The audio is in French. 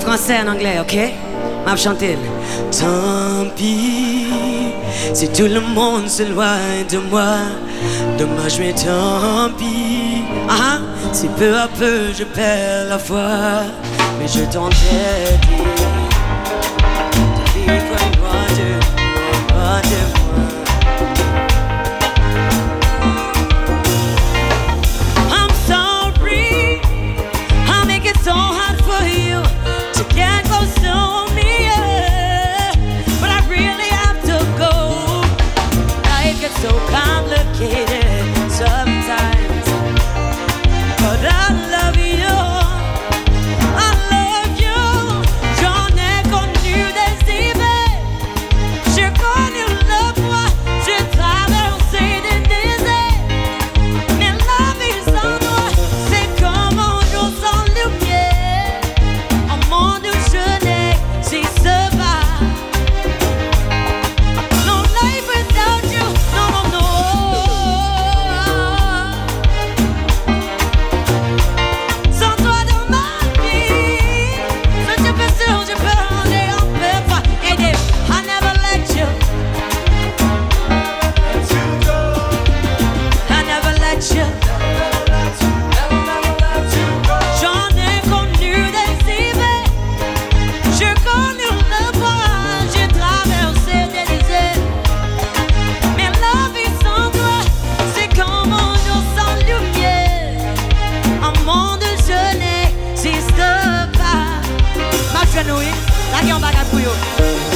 français en anglais, ok? M'a chanter. Tant pis, si tout le monde s'éloigne de moi, dommage mais tant pis. Ah, si peu à peu je perds la foi, mais je t'en dit yo, la gen bagay pou yo.